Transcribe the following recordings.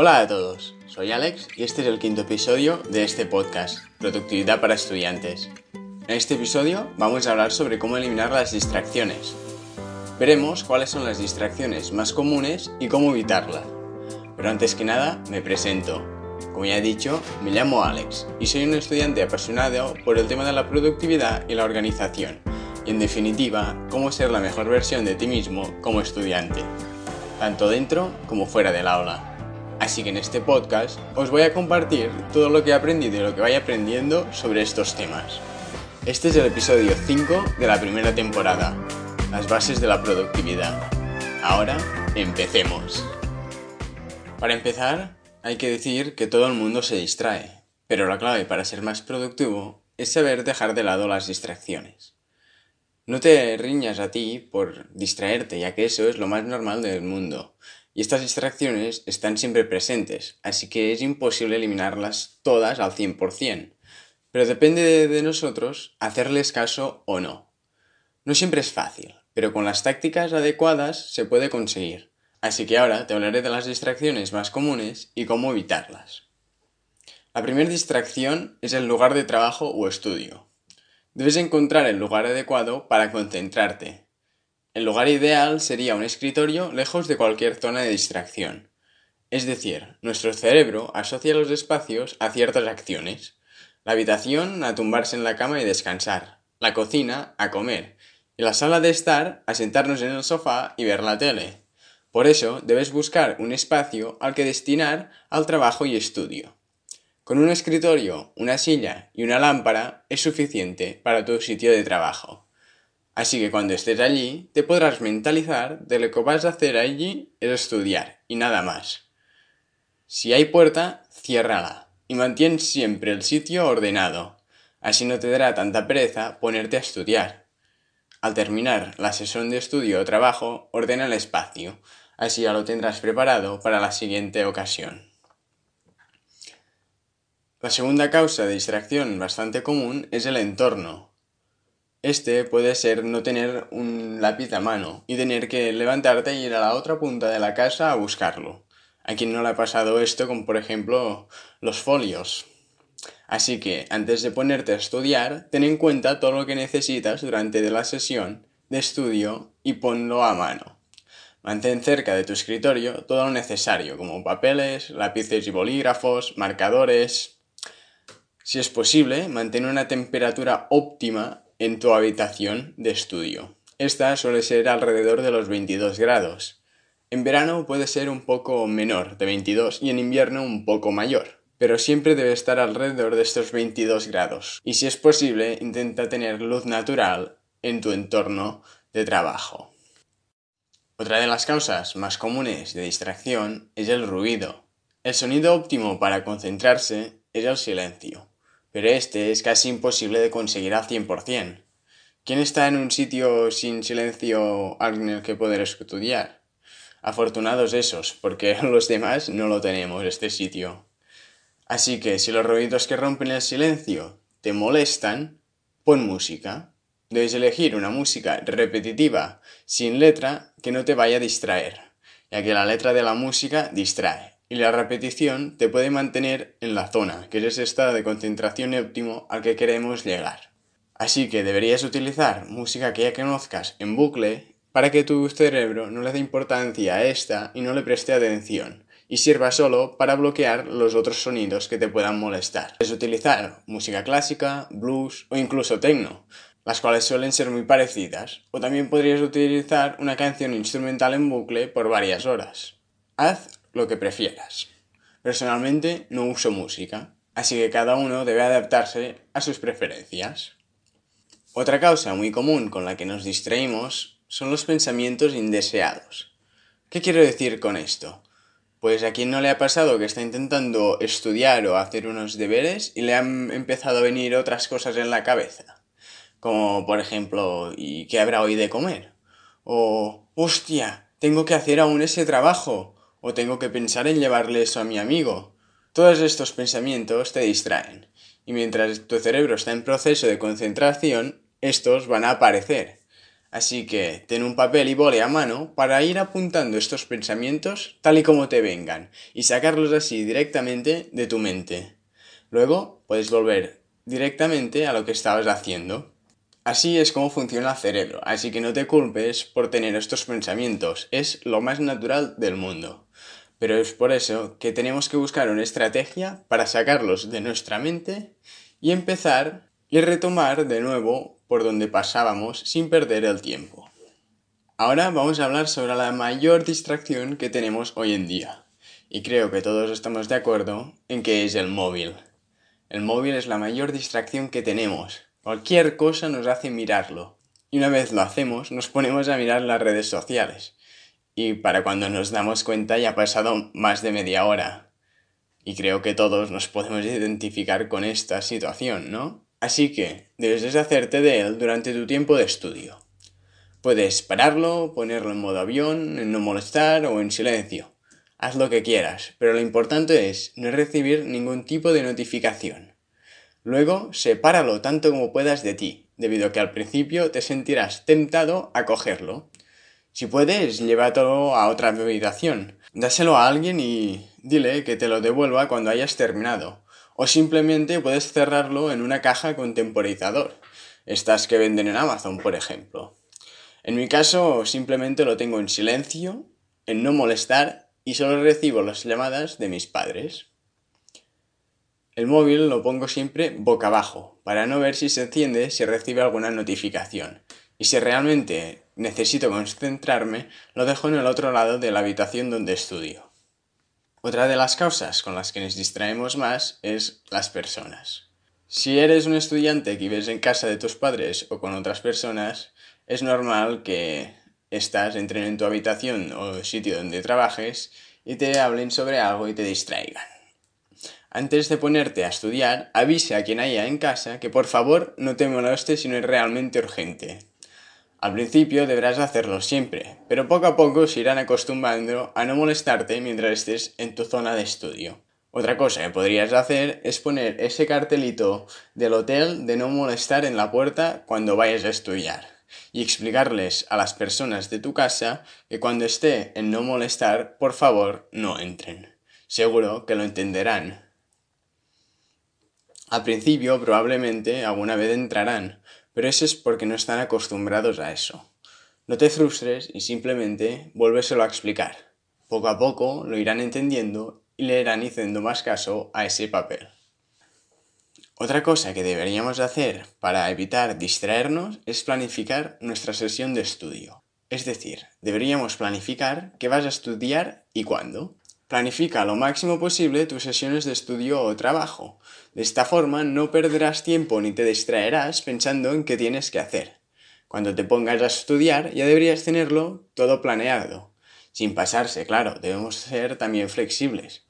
Hola a todos, soy Alex y este es el quinto episodio de este podcast, Productividad para Estudiantes. En este episodio vamos a hablar sobre cómo eliminar las distracciones. Veremos cuáles son las distracciones más comunes y cómo evitarlas. Pero antes que nada, me presento. Como ya he dicho, me llamo Alex y soy un estudiante apasionado por el tema de la productividad y la organización, y en definitiva, cómo ser la mejor versión de ti mismo como estudiante, tanto dentro como fuera del aula. Así que en este podcast os voy a compartir todo lo que he aprendido y lo que vaya aprendiendo sobre estos temas. Este es el episodio 5 de la primera temporada, las bases de la productividad. Ahora, empecemos. Para empezar, hay que decir que todo el mundo se distrae, pero la clave para ser más productivo es saber dejar de lado las distracciones. No te riñas a ti por distraerte, ya que eso es lo más normal del mundo. Y estas distracciones están siempre presentes, así que es imposible eliminarlas todas al 100%. Pero depende de nosotros hacerles caso o no. No siempre es fácil, pero con las tácticas adecuadas se puede conseguir. Así que ahora te hablaré de las distracciones más comunes y cómo evitarlas. La primera distracción es el lugar de trabajo o estudio. Debes encontrar el lugar adecuado para concentrarte. El lugar ideal sería un escritorio lejos de cualquier zona de distracción. Es decir, nuestro cerebro asocia los espacios a ciertas acciones. La habitación a tumbarse en la cama y descansar, la cocina a comer, y la sala de estar a sentarnos en el sofá y ver la tele. Por eso debes buscar un espacio al que destinar al trabajo y estudio. Con un escritorio, una silla y una lámpara es suficiente para tu sitio de trabajo. Así que cuando estés allí, te podrás mentalizar de lo que vas a hacer allí es estudiar y nada más. Si hay puerta, ciérrala y mantén siempre el sitio ordenado. Así no te dará tanta pereza ponerte a estudiar. Al terminar la sesión de estudio o trabajo, ordena el espacio, así ya lo tendrás preparado para la siguiente ocasión. La segunda causa de distracción bastante común es el entorno. Este puede ser no tener un lápiz a mano y tener que levantarte e ir a la otra punta de la casa a buscarlo. A quien no le ha pasado esto con, por ejemplo, los folios. Así que, antes de ponerte a estudiar, ten en cuenta todo lo que necesitas durante la sesión de estudio y ponlo a mano. Mantén cerca de tu escritorio todo lo necesario, como papeles, lápices y bolígrafos, marcadores, si es posible, mantén una temperatura óptima en tu habitación de estudio. Esta suele ser alrededor de los 22 grados. En verano puede ser un poco menor, de 22, y en invierno un poco mayor. Pero siempre debe estar alrededor de estos 22 grados. Y si es posible, intenta tener luz natural en tu entorno de trabajo. Otra de las causas más comunes de distracción es el ruido. El sonido óptimo para concentrarse es el silencio pero este es casi imposible de conseguir al 100%. ¿Quién está en un sitio sin silencio en el que poder estudiar? Afortunados esos, porque los demás no lo tenemos, este sitio. Así que si los ruidos que rompen el silencio te molestan, pon música. Debes elegir una música repetitiva, sin letra, que no te vaya a distraer, ya que la letra de la música distrae y la repetición te puede mantener en la zona, que es ese estado de concentración óptimo al que queremos llegar. Así que deberías utilizar música que ya conozcas en bucle para que tu cerebro no le dé importancia a esta y no le preste atención, y sirva solo para bloquear los otros sonidos que te puedan molestar. Puedes utilizar música clásica, blues o incluso techno, las cuales suelen ser muy parecidas, o también podrías utilizar una canción instrumental en bucle por varias horas. Haz lo que prefieras. Personalmente no uso música, así que cada uno debe adaptarse a sus preferencias. Otra causa muy común con la que nos distraímos son los pensamientos indeseados. ¿Qué quiero decir con esto? Pues a quien no le ha pasado que está intentando estudiar o hacer unos deberes y le han empezado a venir otras cosas en la cabeza. Como por ejemplo, ¿y qué habrá hoy de comer? O, hostia, tengo que hacer aún ese trabajo o tengo que pensar en llevarle eso a mi amigo. Todos estos pensamientos te distraen, y mientras tu cerebro está en proceso de concentración, estos van a aparecer. Así que ten un papel y boli a mano para ir apuntando estos pensamientos tal y como te vengan y sacarlos así directamente de tu mente. Luego puedes volver directamente a lo que estabas haciendo. Así es como funciona el cerebro, así que no te culpes por tener estos pensamientos, es lo más natural del mundo. Pero es por eso que tenemos que buscar una estrategia para sacarlos de nuestra mente y empezar y retomar de nuevo por donde pasábamos sin perder el tiempo. Ahora vamos a hablar sobre la mayor distracción que tenemos hoy en día. Y creo que todos estamos de acuerdo en que es el móvil. El móvil es la mayor distracción que tenemos. Cualquier cosa nos hace mirarlo. Y una vez lo hacemos, nos ponemos a mirar las redes sociales. Y para cuando nos damos cuenta ya ha pasado más de media hora. Y creo que todos nos podemos identificar con esta situación, ¿no? Así que debes deshacerte de él durante tu tiempo de estudio. Puedes pararlo, ponerlo en modo avión, en no molestar o en silencio. Haz lo que quieras, pero lo importante es no recibir ningún tipo de notificación. Luego, sepáralo tanto como puedas de ti, debido a que al principio te sentirás tentado a cogerlo. Si puedes, llévatelo a otra habitación. Dáselo a alguien y dile que te lo devuelva cuando hayas terminado o simplemente puedes cerrarlo en una caja con temporizador, estas que venden en Amazon, por ejemplo. En mi caso, simplemente lo tengo en silencio, en no molestar y solo recibo las llamadas de mis padres. El móvil lo pongo siempre boca abajo, para no ver si se enciende si recibe alguna notificación. Y si realmente necesito concentrarme, lo dejo en el otro lado de la habitación donde estudio. Otra de las causas con las que nos distraemos más es las personas. Si eres un estudiante que vives en casa de tus padres o con otras personas, es normal que estás entren en tu habitación o sitio donde trabajes y te hablen sobre algo y te distraigan. Antes de ponerte a estudiar, avise a quien haya en casa que por favor no te moleste si no es realmente urgente. Al principio deberás hacerlo siempre, pero poco a poco se irán acostumbrando a no molestarte mientras estés en tu zona de estudio. Otra cosa que podrías hacer es poner ese cartelito del hotel de no molestar en la puerta cuando vayas a estudiar y explicarles a las personas de tu casa que cuando esté en no molestar, por favor, no entren. Seguro que lo entenderán. Al principio probablemente alguna vez entrarán, pero eso es porque no están acostumbrados a eso. No te frustres y simplemente vuélveselo a explicar. Poco a poco lo irán entendiendo y le irán haciendo más caso a ese papel. Otra cosa que deberíamos hacer para evitar distraernos es planificar nuestra sesión de estudio. Es decir, deberíamos planificar qué vas a estudiar y cuándo. Planifica lo máximo posible tus sesiones de estudio o trabajo. De esta forma no perderás tiempo ni te distraerás pensando en qué tienes que hacer. Cuando te pongas a estudiar ya deberías tenerlo todo planeado. Sin pasarse, claro, debemos ser también flexibles.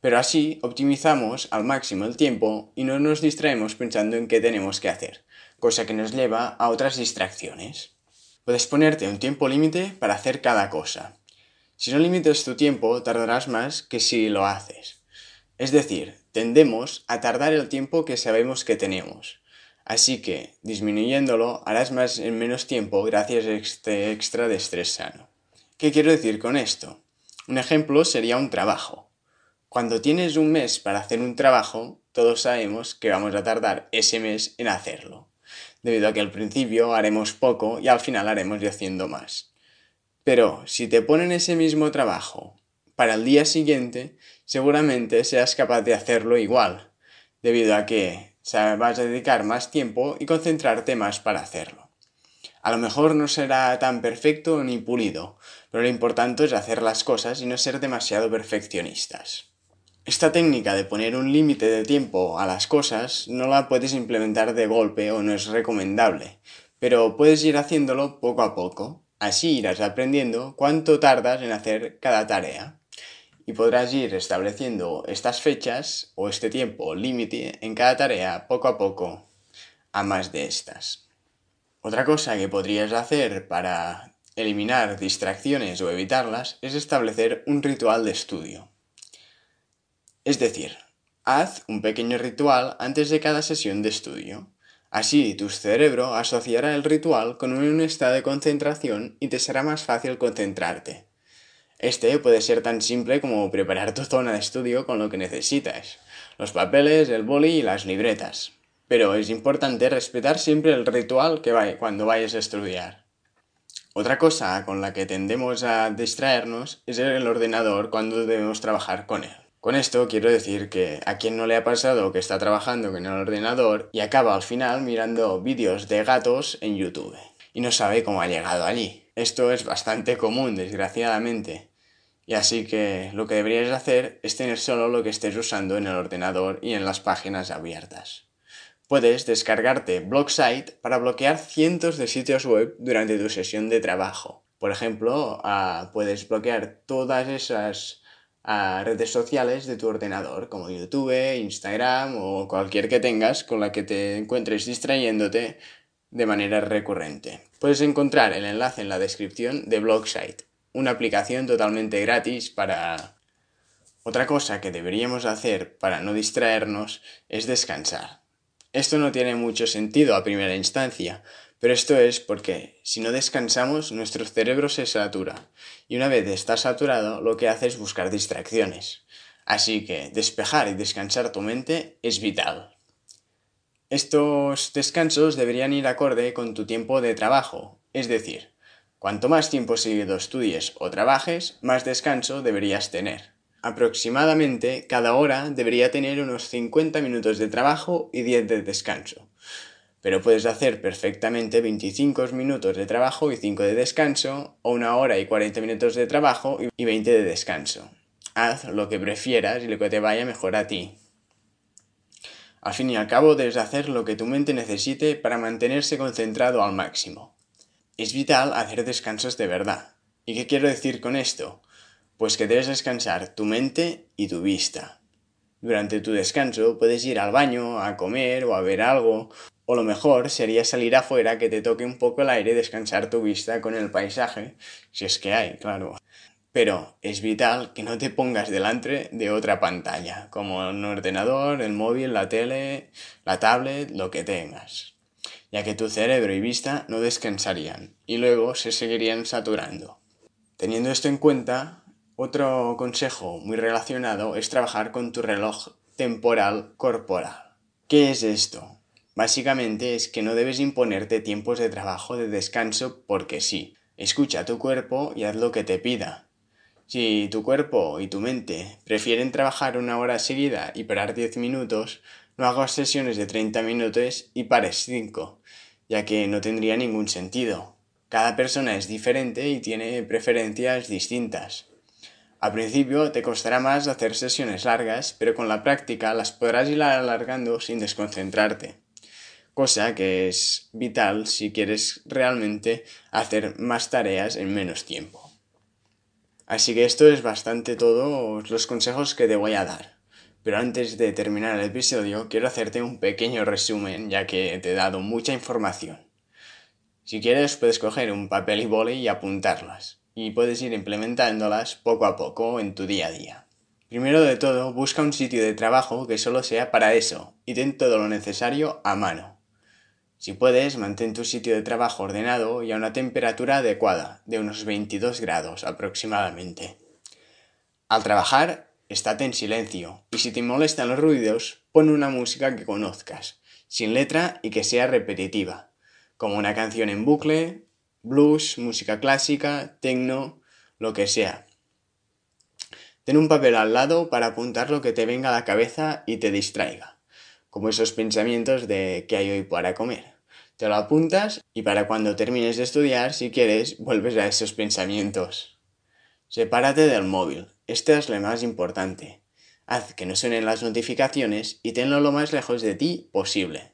Pero así optimizamos al máximo el tiempo y no nos distraemos pensando en qué tenemos que hacer, cosa que nos lleva a otras distracciones. Puedes ponerte un tiempo límite para hacer cada cosa. Si no limitas tu tiempo, tardarás más que si lo haces. Es decir, tendemos a tardar el tiempo que sabemos que tenemos. Así que, disminuyéndolo, harás más en menos tiempo gracias a este extra de estrés sano. ¿Qué quiero decir con esto? Un ejemplo sería un trabajo. Cuando tienes un mes para hacer un trabajo, todos sabemos que vamos a tardar ese mes en hacerlo, debido a que al principio haremos poco y al final haremos y haciendo más. Pero si te ponen ese mismo trabajo para el día siguiente, seguramente seas capaz de hacerlo igual, debido a que vas a dedicar más tiempo y concentrarte más para hacerlo. A lo mejor no será tan perfecto ni pulido, pero lo importante es hacer las cosas y no ser demasiado perfeccionistas. Esta técnica de poner un límite de tiempo a las cosas no la puedes implementar de golpe o no es recomendable, pero puedes ir haciéndolo poco a poco. Así irás aprendiendo cuánto tardas en hacer cada tarea y podrás ir estableciendo estas fechas o este tiempo límite en cada tarea poco a poco a más de estas. Otra cosa que podrías hacer para eliminar distracciones o evitarlas es establecer un ritual de estudio. Es decir, haz un pequeño ritual antes de cada sesión de estudio. Así tu cerebro asociará el ritual con un estado de concentración y te será más fácil concentrarte. Este puede ser tan simple como preparar tu zona de estudio con lo que necesitas, los papeles, el boli y las libretas. Pero es importante respetar siempre el ritual que cuando vayas a estudiar. Otra cosa con la que tendemos a distraernos es el ordenador cuando debemos trabajar con él. Con esto quiero decir que a quien no le ha pasado que está trabajando con el ordenador y acaba al final mirando vídeos de gatos en YouTube y no sabe cómo ha llegado allí. Esto es bastante común, desgraciadamente. Y así que lo que deberías hacer es tener solo lo que estés usando en el ordenador y en las páginas abiertas. Puedes descargarte BlockSite para bloquear cientos de sitios web durante tu sesión de trabajo. Por ejemplo, ah, puedes bloquear todas esas ah, redes sociales de tu ordenador, como YouTube, Instagram o cualquier que tengas con la que te encuentres distrayéndote de manera recurrente. Puedes encontrar el enlace en la descripción de BlockSite, una aplicación totalmente gratis para... Otra cosa que deberíamos hacer para no distraernos es descansar. Esto no tiene mucho sentido a primera instancia, pero esto es porque si no descansamos nuestro cerebro se satura y una vez está saturado lo que hace es buscar distracciones. Así que despejar y descansar tu mente es vital. Estos descansos deberían ir acorde con tu tiempo de trabajo, es decir, cuanto más tiempo seguido estudies o trabajes, más descanso deberías tener. Aproximadamente cada hora debería tener unos 50 minutos de trabajo y 10 de descanso. Pero puedes hacer perfectamente 25 minutos de trabajo y 5 de descanso, o una hora y 40 minutos de trabajo y 20 de descanso. Haz lo que prefieras y lo que te vaya mejor a ti. Al fin y al cabo debes hacer lo que tu mente necesite para mantenerse concentrado al máximo. Es vital hacer descansos de verdad. ¿Y qué quiero decir con esto? Pues que debes descansar tu mente y tu vista. Durante tu descanso puedes ir al baño, a comer o a ver algo, o lo mejor sería salir afuera que te toque un poco el aire descansar tu vista con el paisaje, si es que hay, claro. Pero es vital que no te pongas delante de otra pantalla, como un ordenador, el móvil, la tele, la tablet, lo que tengas, ya que tu cerebro y vista no descansarían y luego se seguirían saturando. Teniendo esto en cuenta, otro consejo muy relacionado es trabajar con tu reloj temporal corporal. ¿Qué es esto? Básicamente es que no debes imponerte tiempos de trabajo de descanso porque sí. Escucha a tu cuerpo y haz lo que te pida. Si tu cuerpo y tu mente prefieren trabajar una hora seguida y parar 10 minutos, no hagas sesiones de 30 minutos y pares 5, ya que no tendría ningún sentido. Cada persona es diferente y tiene preferencias distintas. Al principio te costará más hacer sesiones largas, pero con la práctica las podrás ir alargando sin desconcentrarte. Cosa que es vital si quieres realmente hacer más tareas en menos tiempo. Así que esto es bastante todo los consejos que te voy a dar. Pero antes de terminar el episodio quiero hacerte un pequeño resumen ya que te he dado mucha información. Si quieres puedes coger un papel y boli y apuntarlas y puedes ir implementándolas poco a poco en tu día a día. Primero de todo, busca un sitio de trabajo que solo sea para eso y ten todo lo necesario a mano. Si puedes, mantén tu sitio de trabajo ordenado y a una temperatura adecuada, de unos 22 grados aproximadamente. Al trabajar, estate en silencio y si te molestan los ruidos, pon una música que conozcas, sin letra y que sea repetitiva, como una canción en bucle blues, música clásica, techno, lo que sea. Ten un papel al lado para apuntar lo que te venga a la cabeza y te distraiga, como esos pensamientos de qué hay hoy para comer. Te lo apuntas y para cuando termines de estudiar, si quieres, vuelves a esos pensamientos. Sepárate del móvil, esta es la más importante. Haz que no suenen las notificaciones y tenlo lo más lejos de ti posible.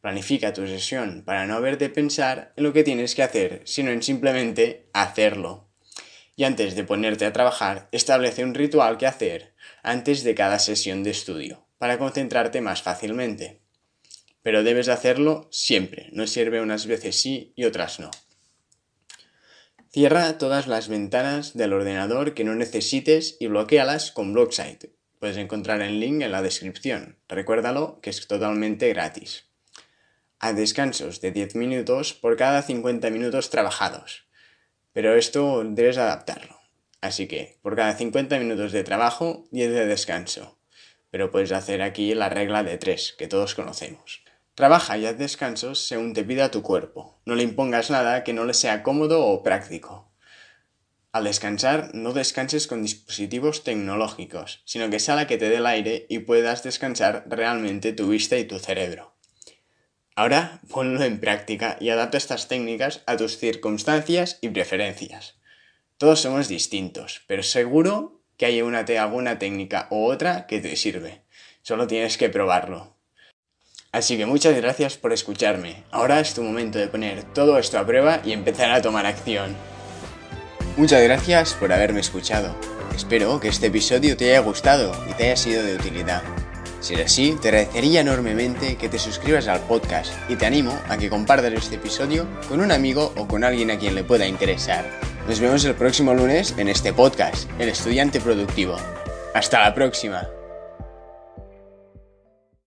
Planifica tu sesión para no haber de pensar en lo que tienes que hacer, sino en simplemente hacerlo. Y antes de ponerte a trabajar, establece un ritual que hacer antes de cada sesión de estudio, para concentrarte más fácilmente. Pero debes hacerlo siempre, no sirve unas veces sí y otras no. Cierra todas las ventanas del ordenador que no necesites y bloquealas con BlockSite. Puedes encontrar el link en la descripción. Recuérdalo que es totalmente gratis. a descansos de 10 minutos por cada 50 minutos trabajados. Pero esto debes adaptarlo. Así que por cada 50 minutos de trabajo, 10 de descanso. Pero puedes hacer aquí la regla de 3, que todos conocemos. Trabaja y haz descansos según te pida tu cuerpo. No le impongas nada que no le sea cómodo o práctico. Al descansar, no descanses con dispositivos tecnológicos, sino que sea la que te dé el aire y puedas descansar realmente tu vista y tu cerebro. Ahora ponlo en práctica y adapta estas técnicas a tus circunstancias y preferencias. Todos somos distintos, pero seguro que hay una, alguna técnica u otra que te sirve. Solo tienes que probarlo. Así que muchas gracias por escucharme. Ahora es tu momento de poner todo esto a prueba y empezar a tomar acción. Muchas gracias por haberme escuchado. Espero que este episodio te haya gustado y te haya sido de utilidad. Si es así, te agradecería enormemente que te suscribas al podcast y te animo a que compartas este episodio con un amigo o con alguien a quien le pueda interesar. Nos vemos el próximo lunes en este podcast, El Estudiante Productivo. Hasta la próxima.